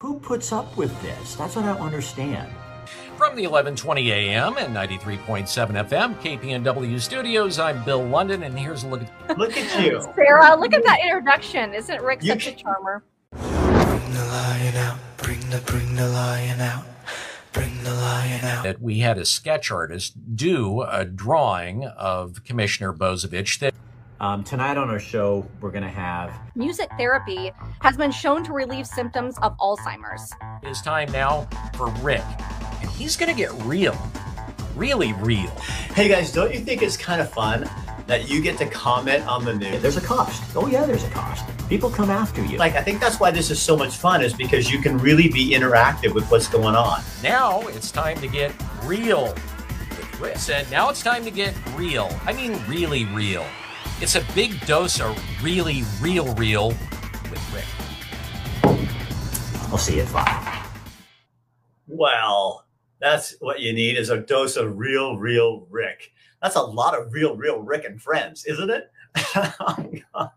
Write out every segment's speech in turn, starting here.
Who puts up with this? That's what I don't understand. From the 1120 AM and 93.7 FM KPNW studios, I'm Bill London, and here's a look at. Look at you. Sarah, look at that introduction. Isn't Rick You such a charmer? Bring the lion out, bring the bring the lion out, bring the lion out. that we had a sketch artist do a drawing of Commissioner Bozievich that Um, tonight on our show, we're going to have Music therapy has been shown to relieve symptoms of Alzheimer's. It is time now for Rick. And he's going to get real. Really real. Hey guys, don't you think it's kind of fun that you get to comment on the news? there's a cost. Oh yeah, there's a cost. People come after you. Like, I think that's why this is so much fun, is because you can really be interactive with what's going on. Now it's time to get real with Rick. Said, now it's time to get real. I mean, really real. It's a big dose of really, real, real with Rick. I'll see you at five. Well, that's what you need is a dose of real, real Rick. That's a lot of real, real Rick and friends, isn't it? Oh, God.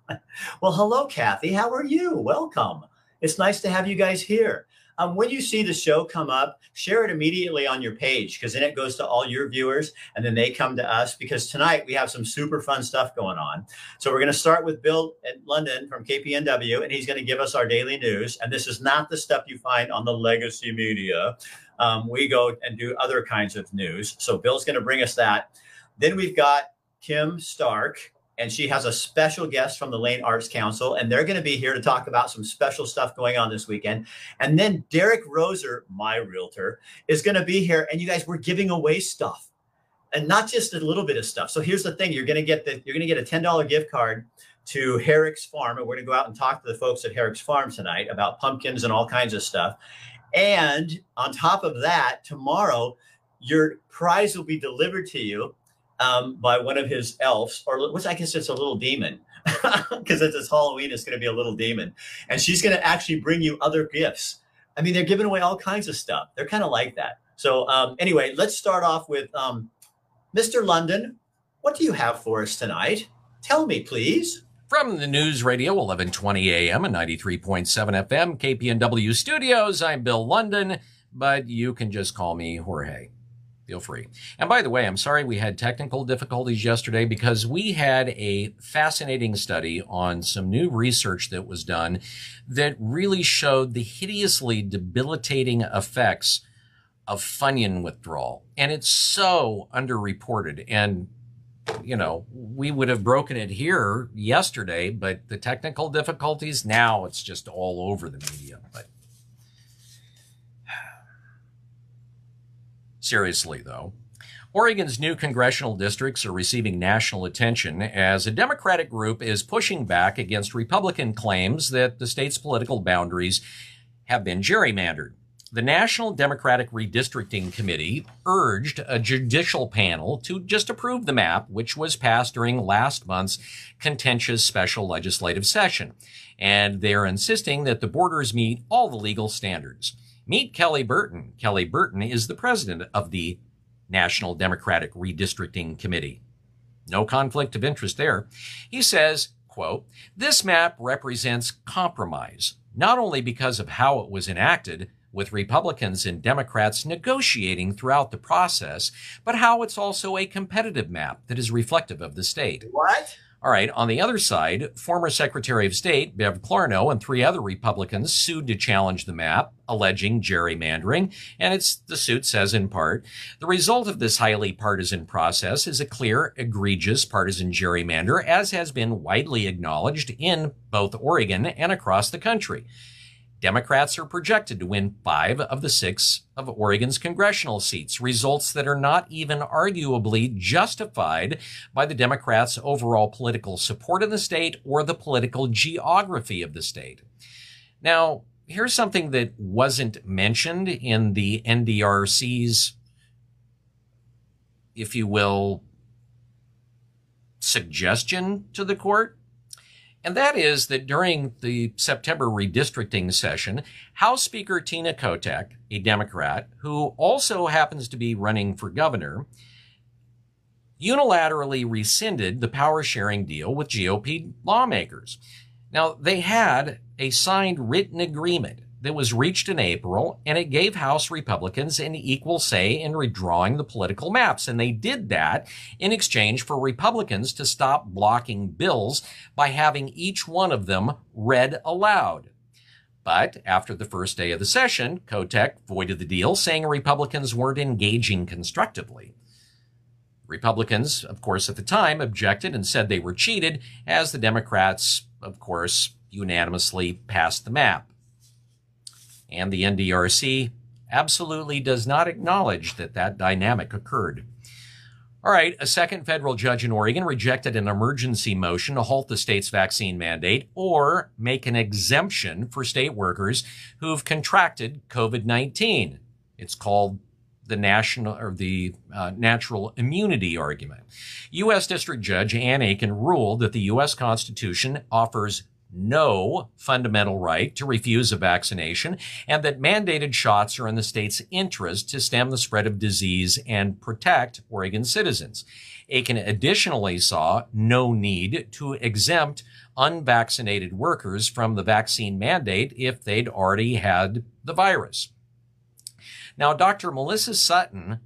well, hello, Kathy. How are you? Welcome. It's nice to have you guys here. Um, when you see the show come up, share it immediately on your page because then it goes to all your viewers and then they come to us because tonight we have some super fun stuff going on. So we're going to start with Bill at London from KPNW and he's going to give us our daily news. And this is not the stuff you find on the legacy media. Um, we go and do other kinds of news. So Bill's going to bring us that. Then we've got Kim Stark, and she has a special guest from the Lane Arts Council, and they're going to be here to talk about some special stuff going on this weekend. And then Derek Roser, my realtor, is going to be here. And you guys, we're giving away stuff, and not just a little bit of stuff. So here's the thing: you're going to get the you're going to get a ten dollar gift card to Herrick's Farm, and we're going to go out and talk to the folks at Herrick's Farm tonight about pumpkins and all kinds of stuff. And on top of that, tomorrow your prize will be delivered to you um, by one of his elves, or which I guess it's a little demon, because it's, Halloween. It's going to be a little demon, and she's going to actually bring you other gifts. I mean, they're giving away all kinds of stuff. They're kind of like that. So um, anyway, let's start off with um, Mr. London. What do you have for us tonight? Tell me, please. From the News Radio 1120 AM and 93.7 FM KPNW studios, I'm Bill London, but you can just call me Jorge. Feel free. And by the way, I'm sorry we had technical difficulties yesterday because we had a fascinating study on some new research that was done that really showed the hideously debilitating effects of Funyun withdrawal. And it's so underreported. And you know, we would have broken it here yesterday, but the technical difficulties now it's just all over the media. But seriously, though, Oregon's new congressional districts are receiving national attention as a Democratic group is pushing back against Republican claims that the state's political boundaries have been gerrymandered. The National Democratic Redistricting Committee urged a judicial panel to just approve the map, which was passed during last month's contentious special legislative session. And they're insisting that the borders meet all the legal standards. Meet Kelly Burton. Kelly Burton is the president of the National Democratic Redistricting Committee. No conflict of interest there. He says, quote, this map represents compromise, not only because of how it was enacted, with Republicans and Democrats negotiating throughout the process, but how it's also a competitive map that is reflective of the state. What? All right, on the other side, former Secretary of State Bev Clarno and three other Republicans sued to challenge the map, alleging gerrymandering, and it's the suit says in part, the result of this highly partisan process is a clear, egregious partisan gerrymander, as has been widely acknowledged in both Oregon and across the country. Democrats are projected to win five of the six of Oregon's congressional seats, results that are not even arguably justified by the Democrats' overall political support in the state or the political geography of the state. Now, here's something that wasn't mentioned in the NDRC's, if you will, suggestion to the court. And that is that during the September redistricting session, House Speaker Tina Kotek, a Democrat who also happens to be running for governor, unilaterally rescinded the power sharing deal with GOP lawmakers. Now, they had a signed written agreement that was reached in April, and it gave House Republicans an equal say in redrawing the political maps. And they did that in exchange for Republicans to stop blocking bills by having each one of them read aloud. But after the first day of the session, Kotek voided the deal, saying Republicans weren't engaging constructively. Republicans, of course, at the time objected and said they were cheated, as the Democrats, of course, unanimously passed the map. And the NDRC absolutely does not acknowledge that that dynamic occurred. All right, a second federal judge in Oregon rejected an emergency motion to halt the state's vaccine mandate or make an exemption for state workers who've contracted COVID-19. It's called the national or the uh, natural immunity argument. U.S. District Judge Ann Aiken ruled that the U.S. Constitution offers no fundamental right to refuse a vaccination and that mandated shots are in the state's interest to stem the spread of disease and protect Oregon citizens. Aiken additionally saw no need to exempt unvaccinated workers from the vaccine mandate if they'd already had the virus. Now, Dr. Melissa Sutton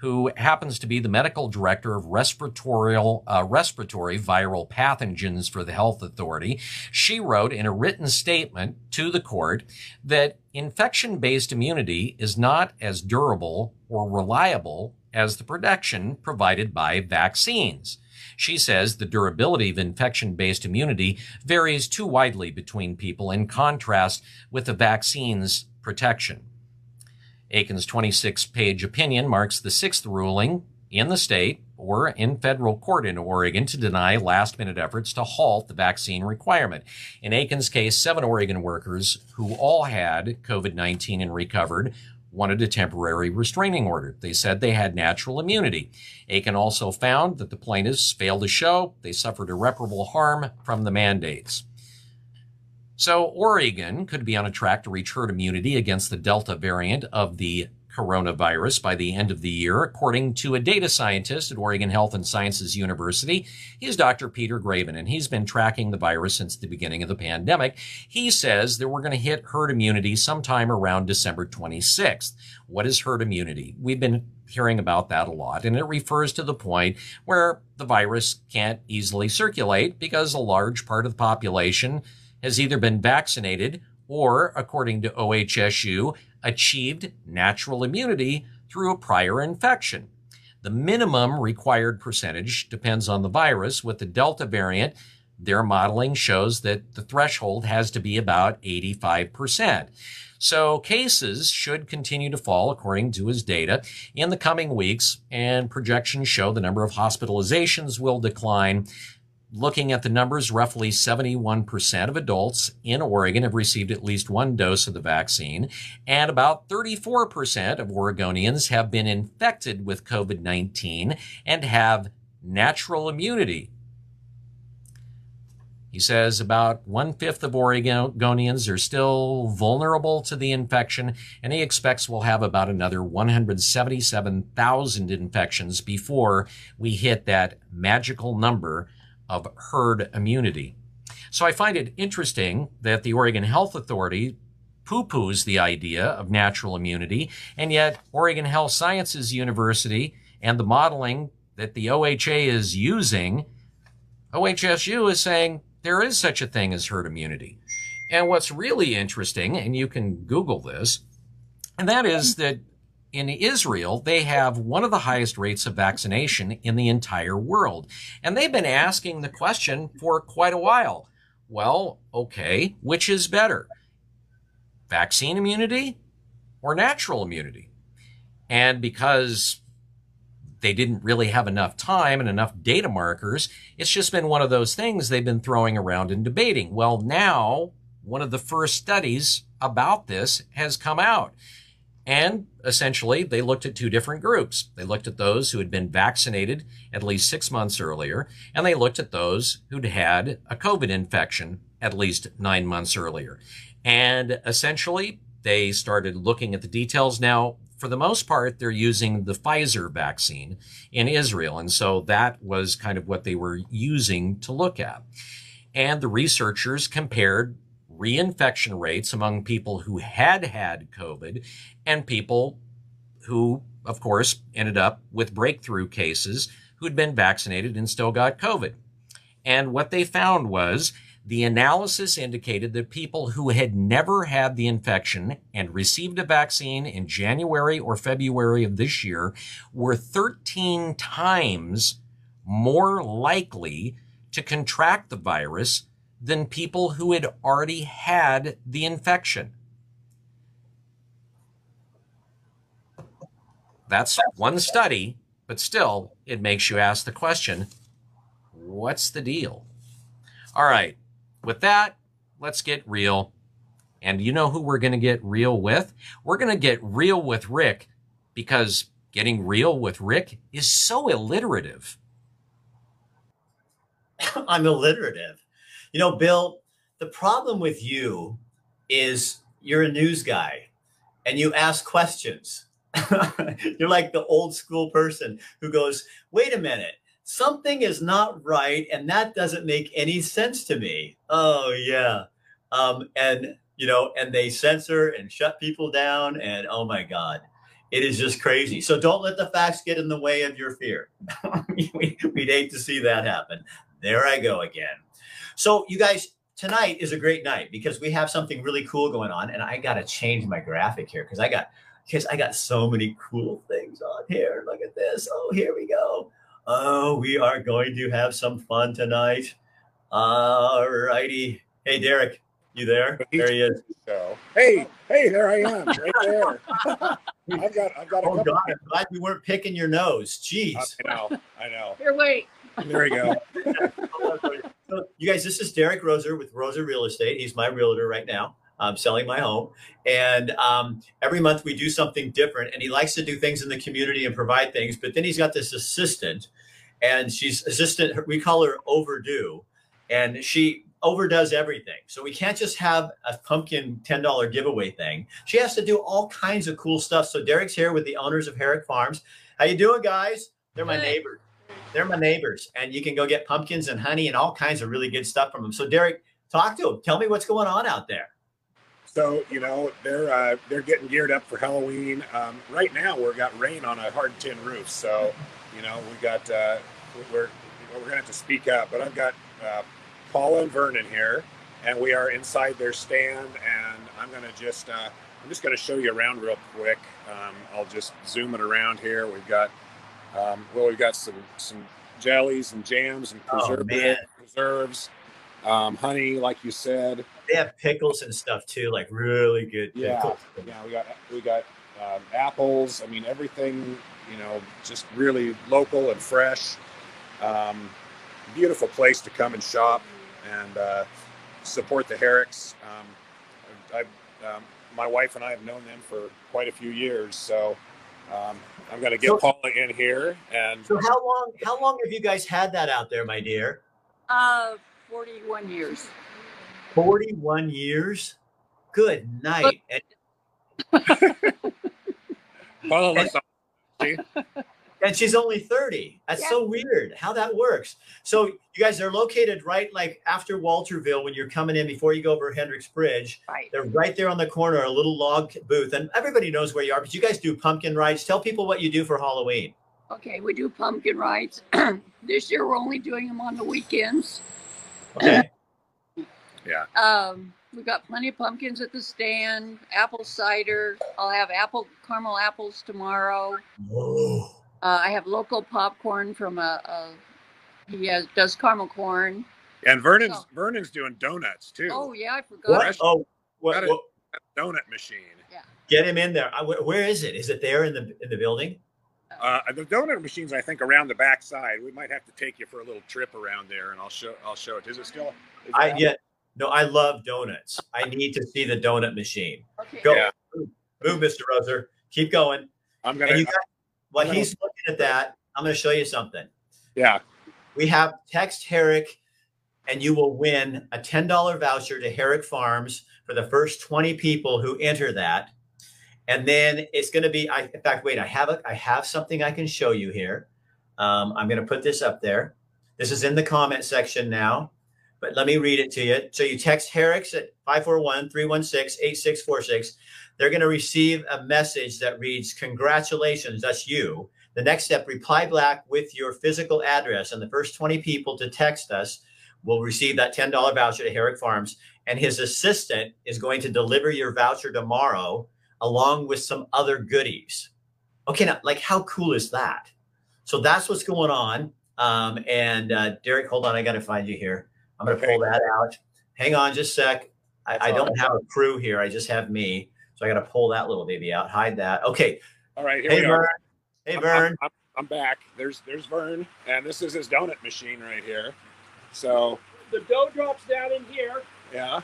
who happens to be the medical director of respiratory, uh, respiratory viral pathogens for the Health Authority. She wrote in a written statement to the court that infection-based immunity is not as durable or reliable as the protection provided by vaccines. She says the durability of infection-based immunity varies too widely between people in contrast with the vaccine's protection. Aiken's 26 page opinion marks the sixth ruling in the state or in federal court in Oregon to deny last minute efforts to halt the vaccine requirement. In Aiken's case, seven Oregon workers who all had COVID-19 and recovered wanted a temporary restraining order. They said they had natural immunity. Aiken also found that the plaintiffs failed to show they suffered irreparable harm from the mandates. So Oregon could be on a track to reach herd immunity against the Delta variant of the coronavirus by the end of the year, according to a data scientist at Oregon Health and Sciences University. He's Dr. Peter Graven, and he's been tracking the virus since the beginning of the pandemic. He says that we're going to hit herd immunity sometime around December 26th. What is herd immunity? We've been hearing about that a lot, and it refers to the point where the virus can't easily circulate because a large part of the population has either been vaccinated or, according to OHSU, achieved natural immunity through a prior infection. The minimum required percentage depends on the virus. With the Delta variant, their modeling shows that the threshold has to be about 85%. So cases should continue to fall according to his data in the coming weeks and projections show the number of hospitalizations will decline looking at the numbers, roughly 71% of adults in Oregon have received at least one dose of the vaccine, and about 34% of Oregonians have been infected with COVID-19 and have natural immunity. He says about one fifth of Oregonians are still vulnerable to the infection, and he expects we'll have about another 177,000 infections before we hit that magical number of herd immunity. So I find it interesting that the Oregon Health Authority poo-poos the idea of natural immunity, and yet Oregon Health Sciences University and the modeling that the OHA is using, OHSU is saying there is such a thing as herd immunity. And what's really interesting, and you can Google this, and that is that in Israel, they have one of the highest rates of vaccination in the entire world. And they've been asking the question for quite a while. Well, okay, which is better? Vaccine immunity or natural immunity? And because they didn't really have enough time and enough data markers, it's just been one of those things they've been throwing around and debating. Well, now one of the first studies about this has come out. And essentially, they looked at two different groups. They looked at those who had been vaccinated at least six months earlier, and they looked at those who'd had a COVID infection at least nine months earlier. And essentially, they started looking at the details. Now, for the most part, they're using the Pfizer vaccine in Israel. And so that was kind of what they were using to look at. And the researchers compared reinfection rates among people who had had COVID and people who, of course, ended up with breakthrough cases who'd been vaccinated and still got COVID. And what they found was the analysis indicated that people who had never had the infection and received a vaccine in January or February of this year were 13 times more likely to contract the virus than people who had already had the infection. That's one study, but still, it makes you ask the question what's the deal? All right, with that, let's get real. And you know who we're going to get real with? We're going to get real with Rick because getting real with Rick is so alliterative. I'm alliterative. You know, Bill, the problem with you is you're a news guy and you ask questions. you're like the old school person who goes, wait a minute, something is not right and that doesn't make any sense to me. Oh, yeah. Um, and, you know, and they censor and shut people down. And oh my God, it is just crazy. So don't let the facts get in the way of your fear. we, would hate to see that happen. There I go again. So, you guys, tonight is a great night because we have something really cool going on, and I got to change my graphic here because I got because I got so many cool things on here. Look at this. Oh, here we go. Oh, we are going to have some fun tonight. All righty. Hey, Derek, you there? There he is. Hey, hey, there I am, right there. I've got, I've got. A oh God, I'm glad we weren't picking your nose. Jeez. I know, I know. Here, wait. There we go. so, you guys, this is Derek Roser with Roser Real Estate. He's my realtor right now. I'm selling my home. And um, every month we do something different. And he likes to do things in the community and provide things. But then he's got this assistant, and she's assistant, we call her overdue. And she overdoes everything. So we can't just have a pumpkin $10 giveaway thing. She has to do all kinds of cool stuff. So Derek's here with the owners of Herrick Farms. How you doing, guys? They're my neighbors. They're my neighbors, and you can go get pumpkins and honey and all kinds of really good stuff from them. So, Derek, talk to them. Tell me what's going on out there. So you know they're uh, they're getting geared up for Halloween. Um, right now, we've got rain on a hard tin roof, so you know we got uh, we're we're gonna have to speak up. But I've got uh, Paula and Vernon here, and we are inside their stand, and I'm gonna just uh, I'm just gonna show you around real quick. Um, I'll just zoom it around here. We've got um, well, we've got some some jellies and jams and Oh, preserves, um, honey, like you said. They have pickles and stuff too, like really good Yeah, pickles. yeah, we got we got um, apples. I mean, everything. You know, just really local and fresh. Um, beautiful place to come and shop and uh, support the Herricks. Um, I, um, my wife and I have known them for quite a few years, so um, I'm going to get So- Paula in here and So how long how long have you guys had that out there, my dear? Uh, 41 years. 41 years? Good night. And, Paula looks and she's only 30. That's so weird how that works. So you guys are located right like after Walterville when you're coming in before you go over Hendricks Bridge. Right. They're right there on the corner, a little log booth, and everybody knows where you are. But you guys do pumpkin rides. Tell people what you do for Halloween. Okay, we do pumpkin rides. this year we're only doing them on the weekends. Okay. Yeah. Um, we got plenty of pumpkins at the stand, apple cider. I'll have apple caramel apples tomorrow. Whoa. Uh, I have local popcorn from a, a he has does caramel corn. and Vernon's Oh. Vernon's doing donuts too. Oh yeah, I forgot. What? Oh, what, Got it. what- Donut machine. Yeah. Get him in there. I- where- where is it? Is it there in the in the building? Uh, the donut machine's I think around the back side. We might have to take you for a little trip around there, and I'll show I'll show it. Is it still? is I it- yeah. No, I love donuts. I need to see the donut machine. Okay. Go. Yeah. Move, Mr. Roser. Keep going. I'm gonna. And you got, while he's looking at that, I'm going to show you something. yeah. We have text Herrick, and you will win a $10 voucher to Herrick Farms for the first 20 people who enter that. And then it's going to be, I, in fact, wait, I have a, I have something I can show you here. Um, I'm going to put this up there. This is in the comment section now. But let me read it to you. So you text Herrick's at 541 316 8646. They're going to receive a message that reads, Congratulations, that's you. The next step, reply back with your physical address. And the first 20 people to text us will receive that $10 voucher to Herrick Farms. And his assistant is going to deliver your voucher tomorrow along with some other goodies. Okay, now, like, how cool is that? So that's what's going on. Um, and uh, Derek, hold on, I got to find you here. I'm going to okay. pull that out. Hang on just a sec. I, I don't have a crew here. I just have me. So I got to pull that little baby out, hide that. Okay. All right. hey, Vern. Hey, I'm, Vern. I'm, I'm, back. There's there's Vern, and this is his donut machine right here. So the dough drops down in here. Yeah.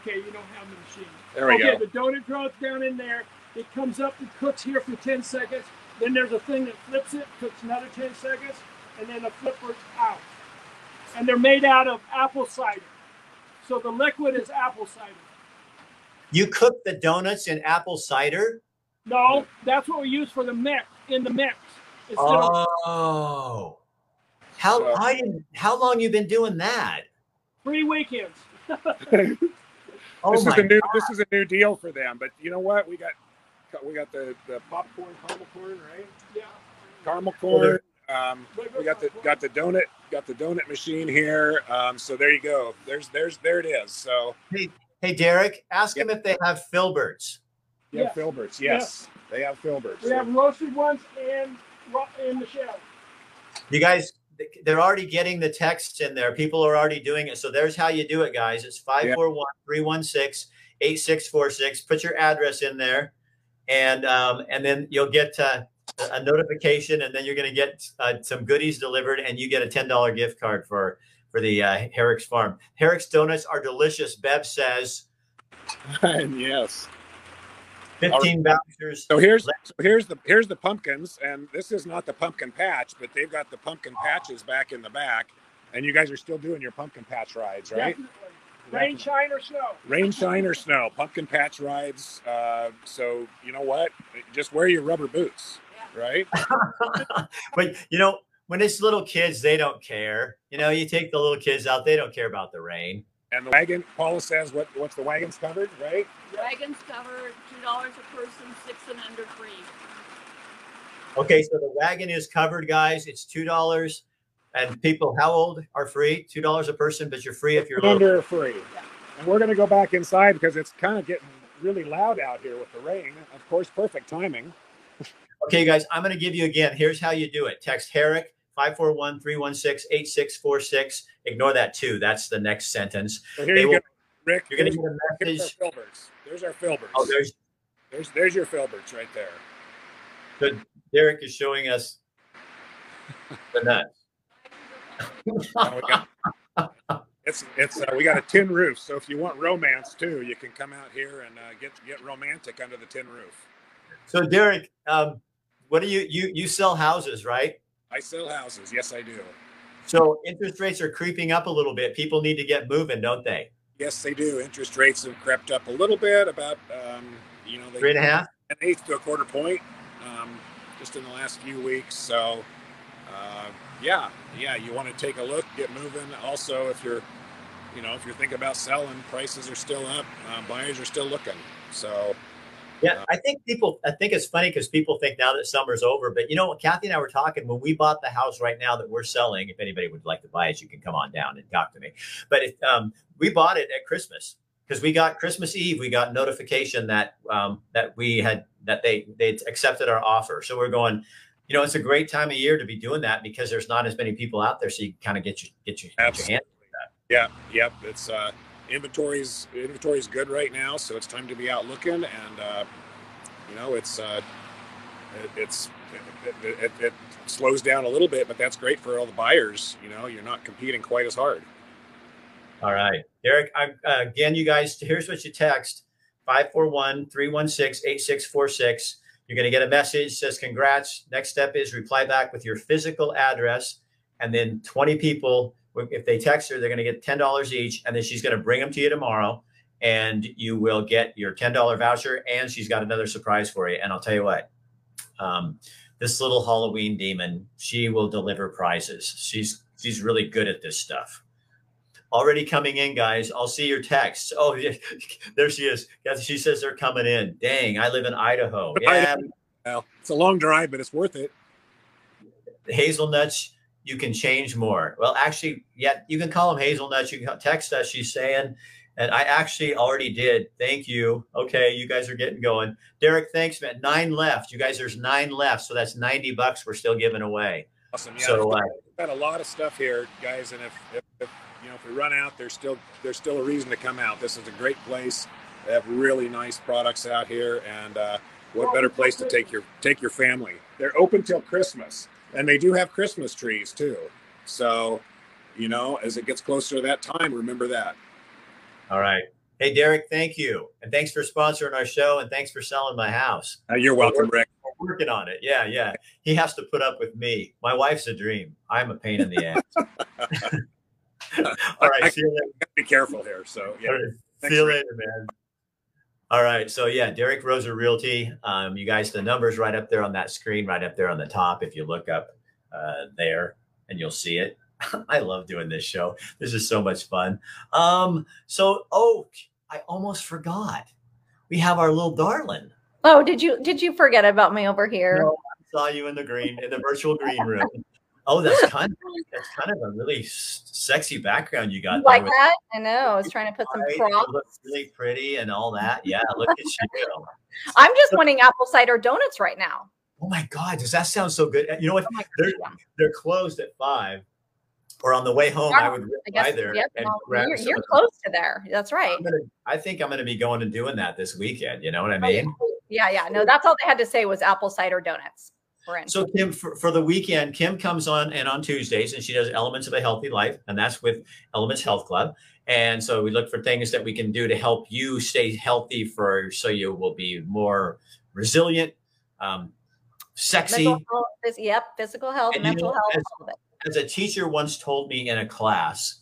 Okay, you don't have the machine. There we okay, go. the donut drops down in there. It comes up and cooks here for 10 seconds. Then there's a thing that flips it, cooks another 10 seconds, and then the flipper's out. And they're made out of apple cider. So the liquid is apple cider. You cook the donuts in apple cider? No, that's what we use for the mix in the mix. Oh. How so, I didn't, how long you been doing that? Three weekends. oh this my is a new God. this is a new deal for them. But you know what? We got we got the, the popcorn caramel corn, right? Yeah. Caramel corn. Um, we got the got the donut got the donut machine here. Um, so there you go. There's there's there it is. So hey hey Derek, ask them if they have filberts. Yeah, yes. filberts. Yes, they have filberts. We have roasted ones and in the shell. You guys, they're already getting the texts in there. People are already doing it. So there's how you do it, guys. It's 541 316 8646. Put your address in there, and um, and then you'll get uh, a notification, and then you're going to get uh, some goodies delivered, and you get a ten dollar gift card for for the uh, Herrick's Farm. Herrick's donuts are delicious. Bev says. yes. 15 vouchers. So here's so here's the here's the pumpkins, and this is not the pumpkin patch, but they've got the pumpkin patches back in the back, and you guys are still doing your pumpkin patch rides, right? Definitely. Rain, shine, or snow. Rain, shine, or snow. Pumpkin patch rides. Uh, so you know what? Just wear your rubber boots, yeah. Right? but you know, when it's little kids, they don't care. You know, you take the little kids out; they don't care about the rain. And the wagon, Paula says, what what's the wagons covered, right? Wagons covered, two dollars a person, six and under free. Okay, so the wagon is covered, guys. It's two dollars, and people how old are free? Two dollars a person, but you're free if you're under free. Yeah. And we're going to go back inside because it's kind of getting really loud out here with the rain. Of course, perfect timing. okay, guys, I'm going to give you again. Here's how you do it. Text Herrick 541 316 8646. Ignore that too. That's the next sentence. So here they you will, go, Rick. You're going to get a message. There's our filberts. There's our filberts. Oh, there's, there's, there's your filberts right there. Good. Derek is showing us the nuts. it's it's uh, we got a tin roof, so if you want romance too, you can come out here and uh, get get romantic under the tin roof. So Derek, um, what do you you you sell houses, right? I sell houses. Yes, I do. So interest rates are creeping up a little bit. People need to get moving, don't they? Yes, they do. Interest rates have crept up a little bit, about um, you know, three and a half, an eighth to a quarter point, um, just in the last few weeks. So, uh, yeah, yeah, you want to take a look, get moving. Also, if you're, you know, if you're thinking about selling, prices are still up, uh, buyers are still looking. So, yeah, I think people. I think it's funny because people think now that summer's over. But you know, Kathy and I were talking when we bought the house right now that we're selling. If anybody would like to buy it, you can come on down and talk to me. But it, um, we bought it at Christmas because we got Christmas Eve. We got notification that um, that we had that they they accepted our offer. So we're going. You know, it's a great time of year to be doing that because there's not as many people out there, so you kind of get your get your, get your hand. Yeah, yep. It's uh, inventory's inventory's good right now, so it's time to be out looking. And uh, you know, it's uh, it, it's it, it, it, slows down a little bit, but that's great for all the buyers. You know, you're not competing quite as hard. All right, Derek. I'm, uh, again, you guys. Here's what you text: 541-316-8646. You're going to get a message says congrats. Next step is reply back with your physical address, and then 20 people if they text her, they're going to get ten dollars each, and then she's going to bring them to you tomorrow, and you will get your ten dollar voucher, and she's got another surprise for you. And I'll tell you what, um, this little Halloween demon, she will deliver prizes. She's she's really good at this stuff. already coming in, guys. I'll see your texts. Oh, yeah. there she is. She says they're coming in. Dang, I live in Idaho. Yeah, Well, it's a long drive, but it's worth it. hazelnuts. You can change more. Well, actually, yeah, you can call them hazelnuts. You can text us. She's saying, and I actually already did. Thank you. Okay, you guys are getting going. Derek, thanks, man. Nine left. You guys, there's nine left, so that's ninety bucks we're still giving away. Awesome. Yeah, So, uh, we've got a lot of stuff here, guys, and if, if, if you know if we run out, there's still there's still a reason to come out. This is a great place. They have really nice products out here, and uh, what better place to take your take your family? They're open till Christmas, and they do have Christmas trees too. So, you know, as it gets closer to that time, remember that. All right. Hey, Derek, thank you. And thanks for sponsoring our show and thanks for selling my house. Uh, you're welcome, Rick. We're working on it. Yeah, yeah. He has to put up with me. My wife's a dream. I'm a pain in the ass. All right. I- see you later. Be careful here. So, yeah. All right. Thanks, See you later, man. All right. So yeah, Derek Rosa Realty. Um, you guys, the numbers right up there on that screen, right up there on the top. If you look up uh, there, and you'll see it. I love doing this show. This is so much fun. Um, so oh, I almost forgot. We have our little darling. Oh, did you did you forget about me over here? No, I saw you in the green in the virtual green room. Oh, that's kind of that's kind of a really s- sexy background you got. You there like that? I know. I was trying to put some props. It looks really pretty and all that. Yeah, look at you. I'm just wanting apple cider donuts right now. Oh my God, does that sound so good? Eh, you know what? Oh They're, they're closed at five. Or on the way home, I would I guess by there yep, and well, grab you're, you're close to there. That's right. Gonna, I think I'm going to be going and doing that this weekend. You know what I Oh, mean? Yeah, yeah. No, that's all they had to say was apple cider donuts. We're in. So Kim, for, for the weekend, Kim comes on and on Tuesdays, and she does Elements of a Healthy Life, and that's with Elements Health Club. And so we look for things that we can do to help you stay healthy for so you will be more resilient, um, sexy. mental health, phys- yep, physical health, And you mental know, health, as- all of it. as a teacher once told me in a class,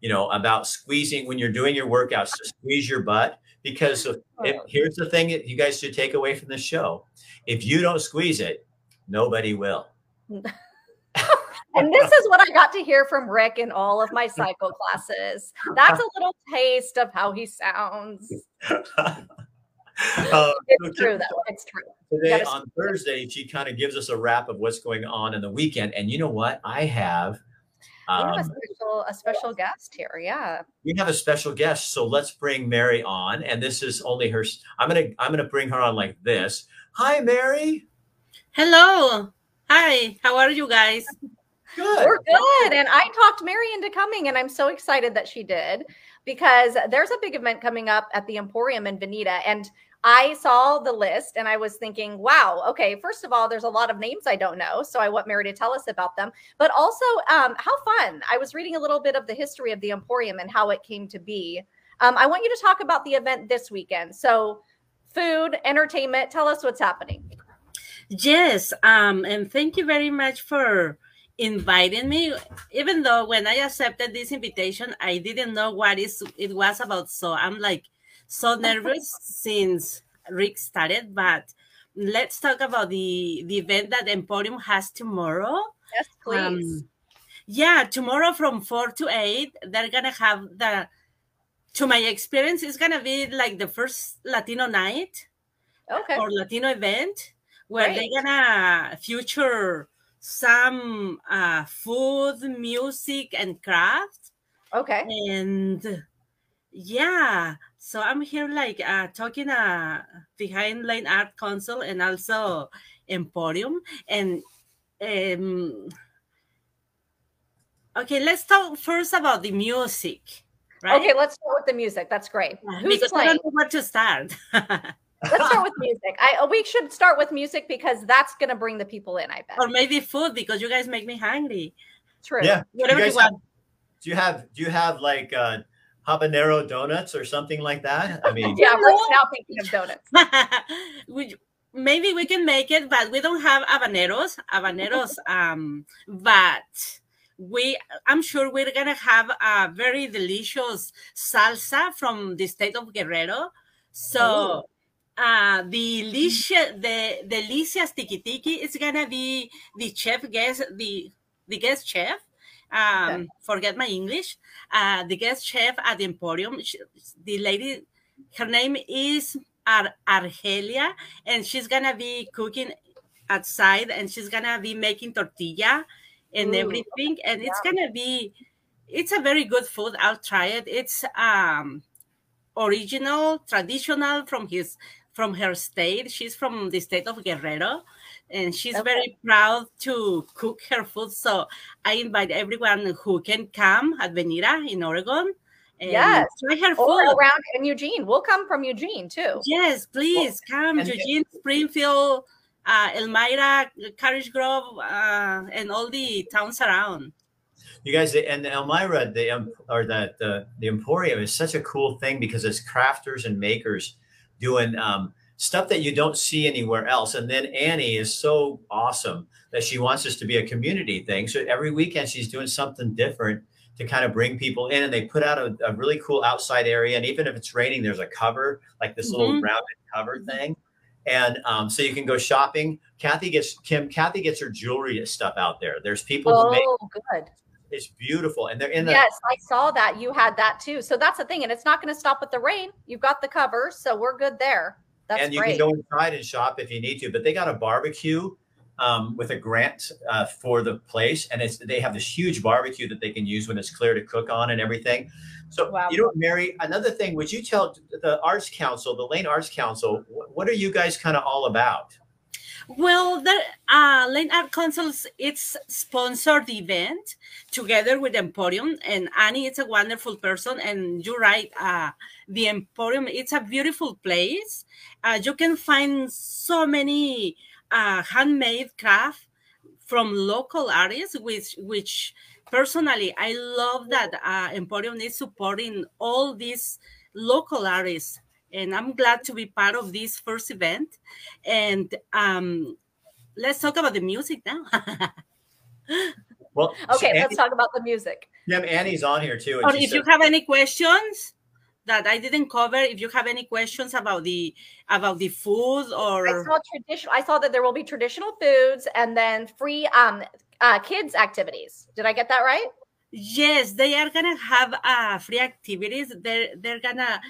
you know, about squeezing when you're doing your workouts to squeeze your butt. Because if, here's the thing that you guys should take away from this show: if you don't squeeze it, nobody will. And this is what I got to hear from Rick in all of my cycle classes. That's a little taste of how he sounds. Uh, It's so true, though. It's true. Today on Thursday, she kind of gives us a wrap of what's going on in the weekend. And you know what? I have. Have a Um, special, a special guest here. Yeah. we have a special guest, so let's bring Mary on. And this is only her. I'm gonna I'm gonna bring her on like this. Hi, Mary. Hello. Hi. How are you guys? Good. We're good. And I talked Mary into coming, and I'm so excited that she did because there's a big event coming up at the Emporium in Veneta. And I saw the list and I was thinking, wow, okay, first of all, there's a lot of names I don't know. So I want Mary to tell us about them. But also, um, how fun. I was reading a little bit of the history of the Emporium and how it came to be. Um, I want you to talk about the event this weekend. So, food, entertainment, tell us what's happening. Yes. Um, and thank you very much for inviting me. Even though when I accepted this invitation, I didn't know what is it was about. So I'm like so nervous since Rick started. But let's talk about the the event that Emporium has tomorrow. Yes, please. Um, yeah, tomorrow from four to eight, they're gonna have the. To my experience, it's gonna be like the first Latino night okay. or Latino event where Great. they're gonna feature some uh, food, music, and craft. Okay. And yeah, so I'm here like uh, talking uh, behind Lane Art Council and also Emporium. And um, okay, let's talk first about the music, right? Okay, let's start with the music. That's great. Who's because I playing? don't know where to start. Let's start with music. I uh, we should start with music because that's gonna bring the people in. I bet. or maybe food because you guys make me hungry. True. Yeah. Whatever you you guys have, do you have do you have like uh, habanero donuts or something like that? I mean, Yeah, Rick's now thinking of donuts. we, maybe we can make it, but we don't have habaneros. Habaneros, um, but we, I'm sure we're gonna have a very delicious salsa from the state of Guerrero. So, uh, the delicious, the delicious tiki tiki is gonna be the chef guest, the the guest chef, Um, Okay. forget my English. Uh, the guest chef at the Emporium, she, the lady, her name is Ar- Argelia, and she's gonna be cooking outside, and she's gonna be making tortilla and Ooh, everything, and it's gonna be, it's a very good food. I'll try it. It's um original, traditional from his from her state. She's from the state of Guerrero, and she's Okay. very proud to cook her food. So I invite everyone who can come at Veneta in Oregon and Yes. try her Or food. around in Eugene. We'll come from Eugene too. Yes, please come, and- Eugene, Springfield, uh, Elmira, Cottage Grove, uh, and all the towns around. You guys, and Elmira, the em- or the, the the Emporium is such a cool thing because it's crafters and makers doing um, stuff that you don't see anywhere else. And then Annie is so awesome that she wants this to be a community thing. So every weekend she's doing something different to kind of bring people in. And they put out a, a really cool outside area. And even if it's raining, there's a cover like this little Mhm. rounded cover thing. And um, so you can go shopping. Kathy gets Kim. Kathy gets her jewelry stuff out there. There's people who make Oh, good. It's beautiful, and they're in the Yes, I saw that. You had that too. So that's the thing. And it's not going to stop with the rain. You've got the cover. So we're good there. That's and you great. can go inside and shop if you need to. But they got a barbecue um, with a grant uh, for the place, and it's they have this huge barbecue that they can use when it's clear to cook on and everything. So Wow. you know, Mary. Another thing, would you tell the Arts Council, the Lane Arts Council, what, what are you guys kind of all about? Well, the uh, Lane Art it's sponsored event together with Emporium, and Annie is a wonderful person. And you're right, uh, the Emporium it's a beautiful place. Uh, you can find so many uh, handmade craft from local artists, which which personally I love that uh, Emporium is supporting all these local artists and I'm glad to be part of this first event. And um, let's talk about the music now. Well, so okay, Annie, let's talk about the music. Yeah, Annie's on here too, and or if said, you have any questions that I didn't cover, if you have any questions about the about the food I or saw traditional. I saw that there will be traditional foods and then free um uh, kids activities. Did I get that right? yes, they are gonna have uh, free activities. They're they're gonna.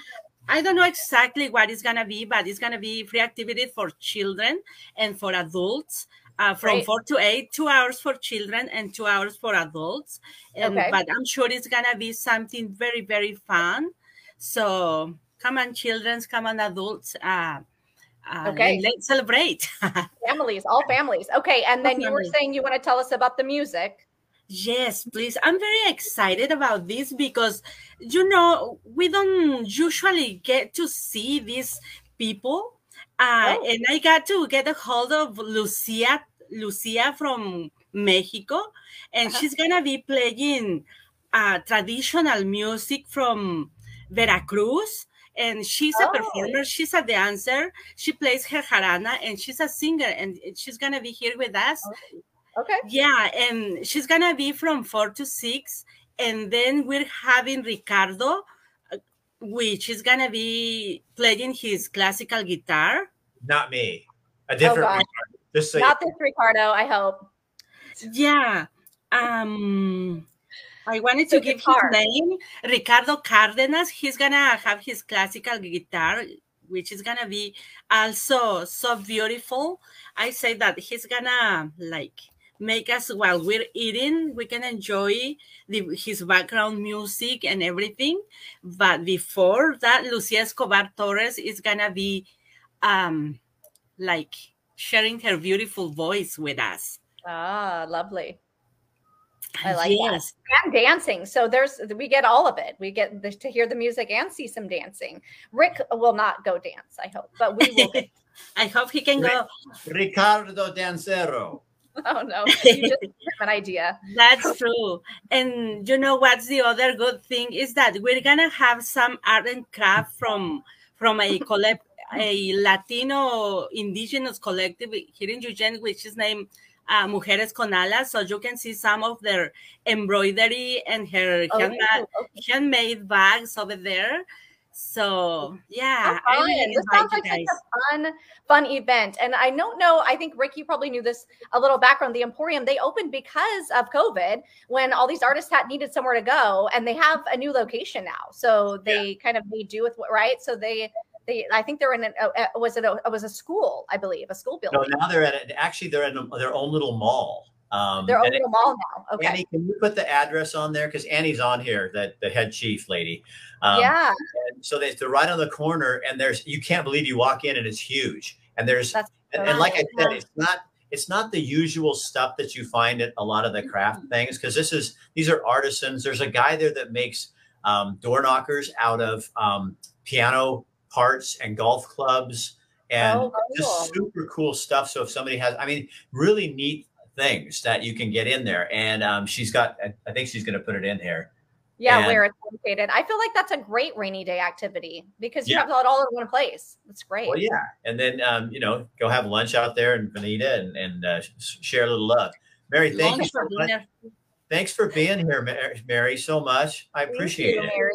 I don't know exactly what it's gonna be, but it's gonna be free activity for children and for adults. Uh, from Great. four to eight, two hours for children and two hours for adults. And Okay. but I'm sure it's gonna be something very, very fun. So come on, children, come on, adults. Uh, uh, Okay. let's celebrate. Families, all families. Okay, and then you were saying you want to tell us about the music. Yes, please. I'm very excited about this because, you know, we don't usually get to see these people. Uh, Oh. And I got to get a hold of Lucia, Lucia from Mexico, and Uh-huh. she's gonna be playing uh, traditional music from Veracruz. And she's a Oh. performer, she's a dancer, she plays her jarana, and she's a singer, and she's gonna be here with us. Okay. Yeah, and she's gonna be from four to six, and then we're having Ricardo, uh, which is gonna be playing his classical guitar. "Not me, a different." God. Ricardo. Just say Not this Ricardo, I hope. Yeah, um, I wanted to give guitar. his name, Ricardo Cardenas. He's gonna have his classical guitar, which is gonna be also so beautiful. I say that he's gonna like make us while we're eating, we can enjoy the, his background music and everything. But before that, Lucia Escobar Torres is gonna be um like sharing her beautiful voice with us. Ah, lovely. I like that. yes. And dancing. So there's we get all of it. We get the, to hear the music and see some dancing. Rick will not go dance, I hope, but we will. I hope he can go. Ricardo Dancero. oh no, you just him an idea. That's true. And you know what's the other good thing is that we're gonna have some art and craft from from a collect a Latino indigenous collective here in Eugene, which is named uh, Mujeres con Alas. So you can see some of their embroidery and her Oh, okay. handmade bags over there. So yeah, Oh, I really This sounds you like such a fun, fun event. And I don't know. I think Rick, you probably knew this a little background. The Emporium they opened because of COVID, when all these artists had needed somewhere to go, and they have a new location now. So they kind of made do with what right. So they they I think they're in an, uh, uh, was it a, it was a school I believe a school building. No, now they're at it. Actually, they're in a, their own little mall. Um, and it- little mall now. Okay. Annie, can you put the address on there? Because Annie's on here, that the head chief lady. Um, yeah, so they, they're right on the corner, and there's you can't believe you walk in and it's huge. And there's and, and like I said, it's not it's not the usual stuff that you find at a lot of the craft things because this is these are artisans. There's a guy there that makes um, door knockers out of um, piano parts and golf clubs and Oh, just super cool stuff. So if somebody has, I mean, really neat things that you can get in there. And um, she's got, I- I think she's going to put it in here. yeah, and- where it's located. I feel like that's a great rainy day activity because you Yeah. have it all in one place. That's great. Well, yeah. And then, um, you know, go have lunch out there in Veneta and, and uh, share a little love. Mary, thank you Lunch for so much. Thanks for being here, Ma- Mary, so much. I Thank appreciate you, it. Mary.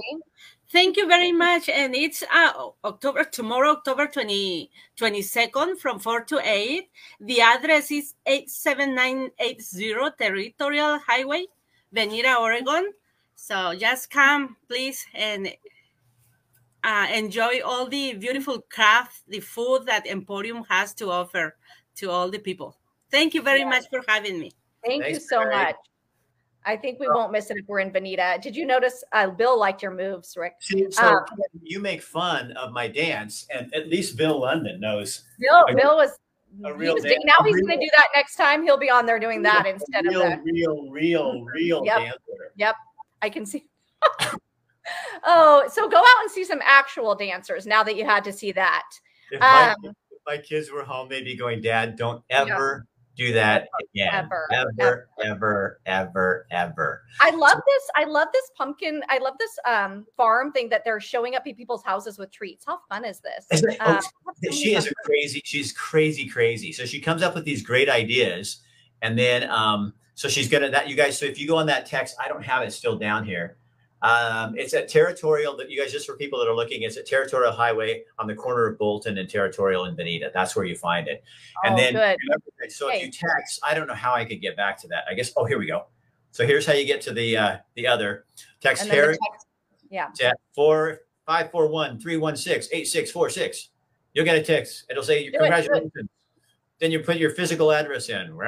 Thank you very much. And it's uh, October tomorrow, October 20, 22nd from 4 to 8. The address is 87980 Territorial Highway, Veneta, Oregon. So just come, please, and uh, enjoy all the beautiful craft, the food that Emporium has to offer to all the people. Thank you very Yeah. much for having me. Thank Thanks, you so Mary. much. I think we won't miss it if we're in Veneta. Did you notice uh, Bill liked your moves, Rick? So Um, you make fun of my dance, and at least Bill London knows Bill, A- Bill was. a real was now he's going to do that next time. He'll be on there doing that instead real, of the. real, real, real Yep. dancer. Yep, I can see. oh, so go out and see some actual dancers now that you had to see that. If my, Um, if my kids were home, they'd be going, Dad, don't Yeah. Do that again. ever, ever, ever, ever, ever. I love this. I love this pumpkin. I love this um, farm thing that they're showing up at people's houses with treats. How fun is this? Oh, I have so many she is crazy she's crazy crazy so she comes up with these great ideas and then um so she's gonna that you guys so if you go on that text i don't have it still down here um it's at territorial that you guys just for people that are looking it's at territorial highway on the corner of bolton and territorial and Veneta that's where you find it and Oh, then good. remember that- so if you text i don't know how i could get back to that i guess oh here we go so here's how you get to the uh the other text And Terry text- yeah. at four five four one three one six eight six four six. You'll get a text. It'll say do it. Then you put your physical address in. And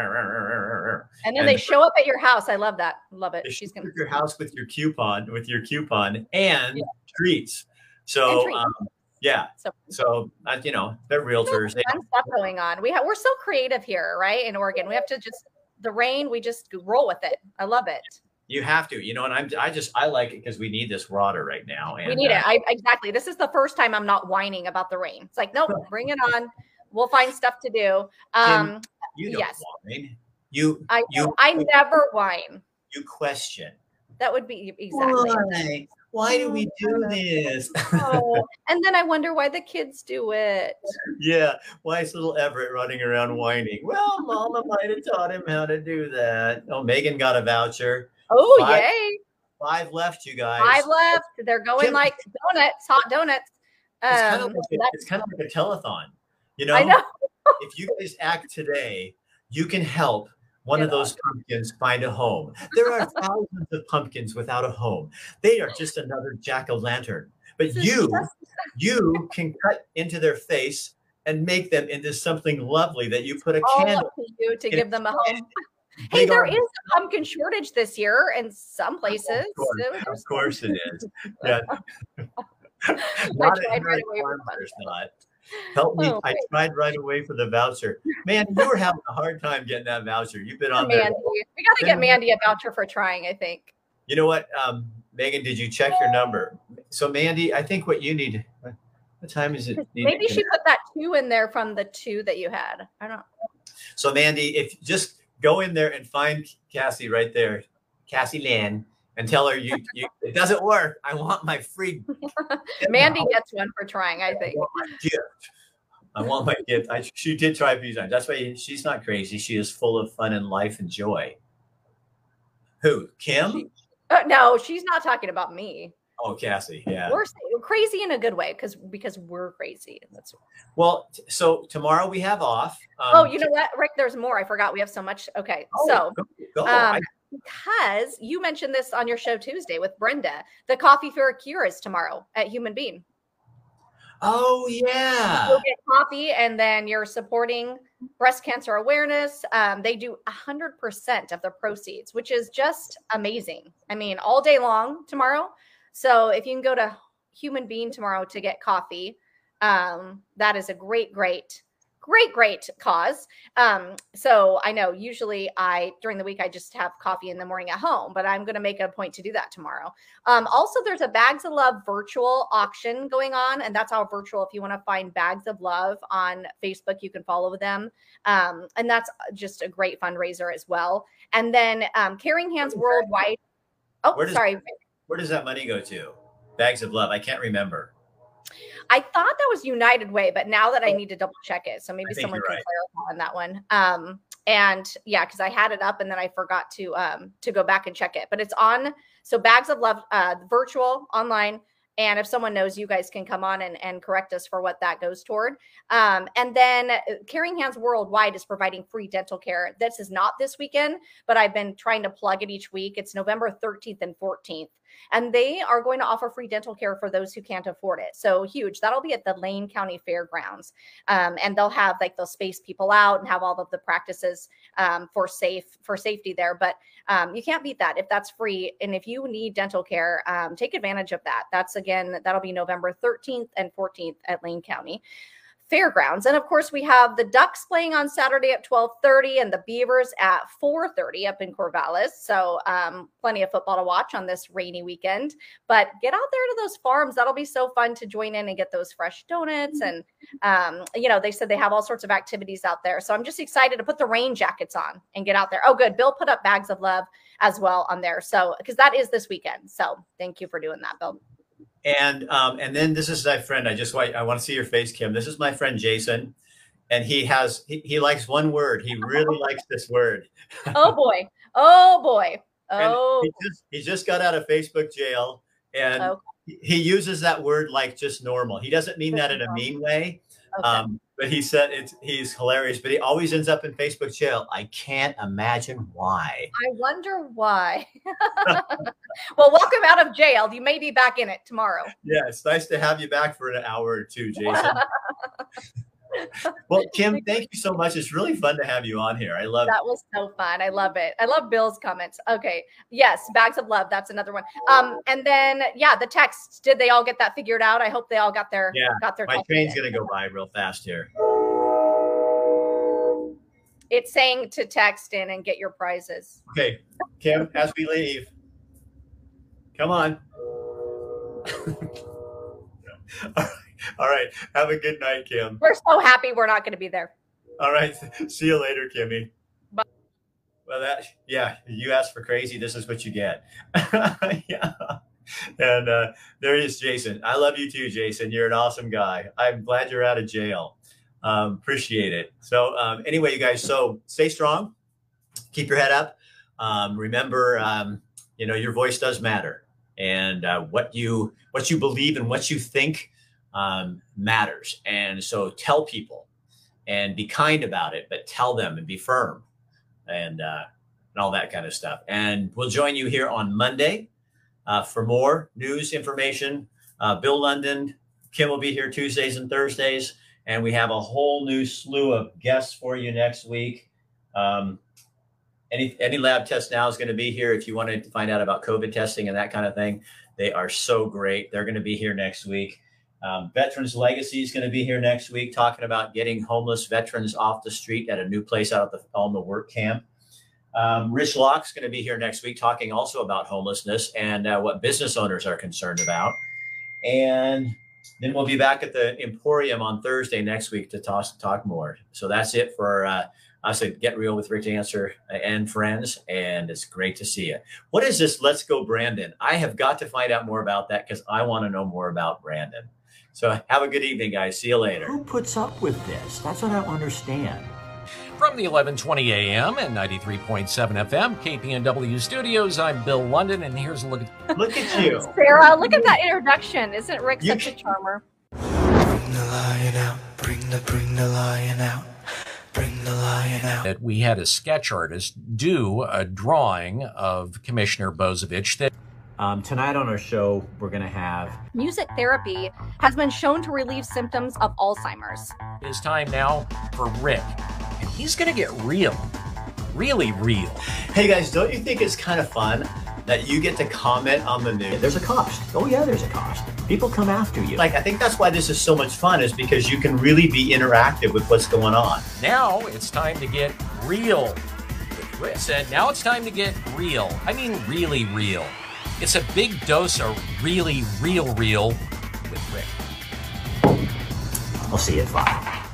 And then they show up at your house. I love that. Love it. She's gonna at your house with your coupon, with your coupon and treats. So And treats. Um, yeah. So- So uh, you know, they're realtors. They, fun stuff going on. We have we're so creative here, right? In Oregon, we have to just the rain. We just roll with it. I love it. you have to, you know, and I'm I just I like it because we need this water right now. And we need uh, it. I exactly. This is the first time I'm not whining about the rain. It's like, nope, bring it on. We'll find stuff to do. Um, you don't yes. whine. You I you I never whine. you question. That would be exactly. Why? Why do we do this? Oh, and then I wonder why the kids do it. Yeah, why is little Everett running around whining? Well, Mama might have taught him how to do that. Oh, Megan got a voucher. Oh, Five- yay! Five left, you guys. Five left. They're going Kim- like donuts, hot donuts. It's kind, Um, of like a, it's kind of like a telethon. You know, know. if you guys act today, you can help one of Get those pumpkins find a home. There are thousands of pumpkins without a home. They are just another jack o' lantern. But you, you can cut into their face and make them into something lovely that you put a all candle. to you to give them a home. Hey, there is a pumpkin shortage this year in some places. Of course, So of course it is. Yeah. I tried right away for Farms, fun. there's not. Help me. Oh, I tried right away for the voucher. Man, you were having a hard time getting that voucher. You've been on there. Mandy. We got to get Mandy a voucher for trying, I think. You know what, um, Megan? Did you check your number? So, Mandy, I think what you need. What time is it? Maybe she put that two in there from the two that you had. I don't know. So, Mandy, if just go in there and find Cassie right there, Cassie Lynn, and tell her you, you it doesn't work. I want my free Mandy gets one for trying, I think. I want my gift. I want my gift. I, she did try a few times. That's why she's not crazy. She is full of fun and life and joy. Who? Kim? Uh, no, she's not talking about me. Oh, Cassie, yeah. We're crazy in a good way because because we're crazy. That's well. t- So tomorrow we have off. Um, oh, you know what, Rick? There's more. I forgot. We have so much. Okay, oh, so go, go. um, I- because you mentioned this on your show Tuesday with Brenda, the coffee for a cure is tomorrow at Human Bean. oh yeah. You'll get coffee, and then you're supporting breast cancer awareness. Um, they do 100% of the proceeds, which is just amazing. I mean, all day long tomorrow. So if you can go to Human Bean tomorrow to get coffee, um, that is a great, great, great, great cause. Um, so I know usually I during the week I just have coffee in the morning at home, but I'm going to make a point to do that tomorrow. Um, also, there's a Bags of Love virtual auction going on, and that's all virtual. If you want to find Bags of Love on Facebook, you can follow them, um, and that's just a great fundraiser as well. And then um, Caring Hands Worldwide. Oh, Where does- sorry. Where does that money go to? Bags of love. I can't remember. I thought that was United Way, but now that I need to double check it, so maybe Oh. Someone can right. clarify on that one. Um, and yeah, because I had it up and then I forgot to um to go back and check it. But it's on. So Bags of Love, uh, virtual online. And if someone knows, you guys can come on and, and correct us for what that goes toward. Um, and then uh, Caring Hands Worldwide is providing free dental care. This is not this weekend, but I've been trying to plug it each week. It's November 13th and 14th and they are going to offer free dental care for those who can't afford it. So huge. That'll be at the Lane County Fairgrounds, um, and they'll have like they'll space people out and have all of the practices um, for safe for safety there. But um, you can't beat that if that's free. And if you need dental care, um, take advantage of that. That's again that'll be November 13th and 14th at Lane County fairgrounds. And of course we have the ducks playing on saturday at 12.30 and the beavers at 4.30 up in corvallis. So um, plenty of football to watch on this rainy weekend. But get out there to those farms. That'll be so fun to join in and get those fresh donuts and um, you know they said they have all sorts of activities out there. So i'm just excited to put the rain jackets on and get out there. Oh good. Bill put up bags of love as well on there. So because that is this weekend. So thank you for doing that bill And um, and then this is my friend. I just want I want to see your face, Kim. This is my friend Jason, and he has he, he likes one word. He really likes this word. oh boy oh boy oh he just he just got out of Facebook jail, and Okay. he- he uses that word like just normal. He doesn't mean that in a mean way. Um, but he said it's he's hilarious. But he always ends up in Facebook jail. I can't imagine why. I wonder why. well, welcome out of jail. You may be back in it tomorrow. Yeah, it's nice to have you back for an hour or two, Jason. well, Kim, thank you so much. It's really fun to have you on here. I love that was so fun. I love it. I love Bill's comments. Okay. Yes, bags of love. That's another one. Um, and then yeah, the texts. Did they all get that figured out? I hope they all got their Yeah, got their my train's in. gonna go by real fast here. It's saying to text in and get your prizes. Okay, Kim, as we leave, come on. All right. All right. Have a good night, Kim. We're so happy we're not going to be there. All right. See you later, Kimmy. Bye. Well, that yeah, you asked for crazy. This is what you get. yeah. And uh, there is Jason. I love you too, Jason. You're an awesome guy. I'm glad you're out of jail. Um, appreciate it. So um, anyway, you guys. So stay strong. Keep your head up. Um, remember, um, you know, your voice does matter, and uh, what you what you believe and what you think um, matters. And so tell people and be kind about it, but tell them and be firm and uh, and all that kind of stuff. And we'll join you here on Monday uh, for more news information. Uh, Bill London, Kim will be here Tuesdays and Thursdays, and we have a whole new slew of guests for you next week. Um, any any lab test now is going to be here if you wanted to find out about COVID testing and that kind of thing. They are so great. They're going to be here next week. Um, Veterans Legacy is going to be here next week, talking about getting homeless veterans off the street at a new place out of the on the work camp. Um, Rich Locke's going to be here next week, talking also about homelessness and uh, what business owners are concerned about. And then we'll be back at the Emporium on Thursday next week to talk talk more. So that's it for uh, us at Get Real with Rick Dancer and friends. And it's great to see you. What is this? Let's go, Brandon. I have got to find out more about that because I want to know more about Brandon. So have a good evening, guys. See you later. Who puts up with this? That's what I don't understand. From the 1120 AM and 93.7 FM KPNW studios, I'm Bill London, and here's a look at Look at you. Sarah, look at that introduction. Isn't Rick You such a charmer? Bring the lion out, bring the bring the lion out, bring the lion out. that we had a sketch artist do a drawing of Commissioner Bozievich that Um, tonight on our show, we're going to have Music therapy has been shown to relieve symptoms of Alzheimer's. It is time now for Rick. And he's going to get real. Really real. Hey guys, don't you think it's kind of fun that you get to comment on the news? there's a cost. Oh yeah, there's a cost. People come after you. Like, I think that's why this is so much fun, is because you can really be interactive with what's going on. Now it's time to get real Rick. Said, now it's time to get real. I mean, really real. It's a big dose of really, real, real with Rick. I'll see you at five.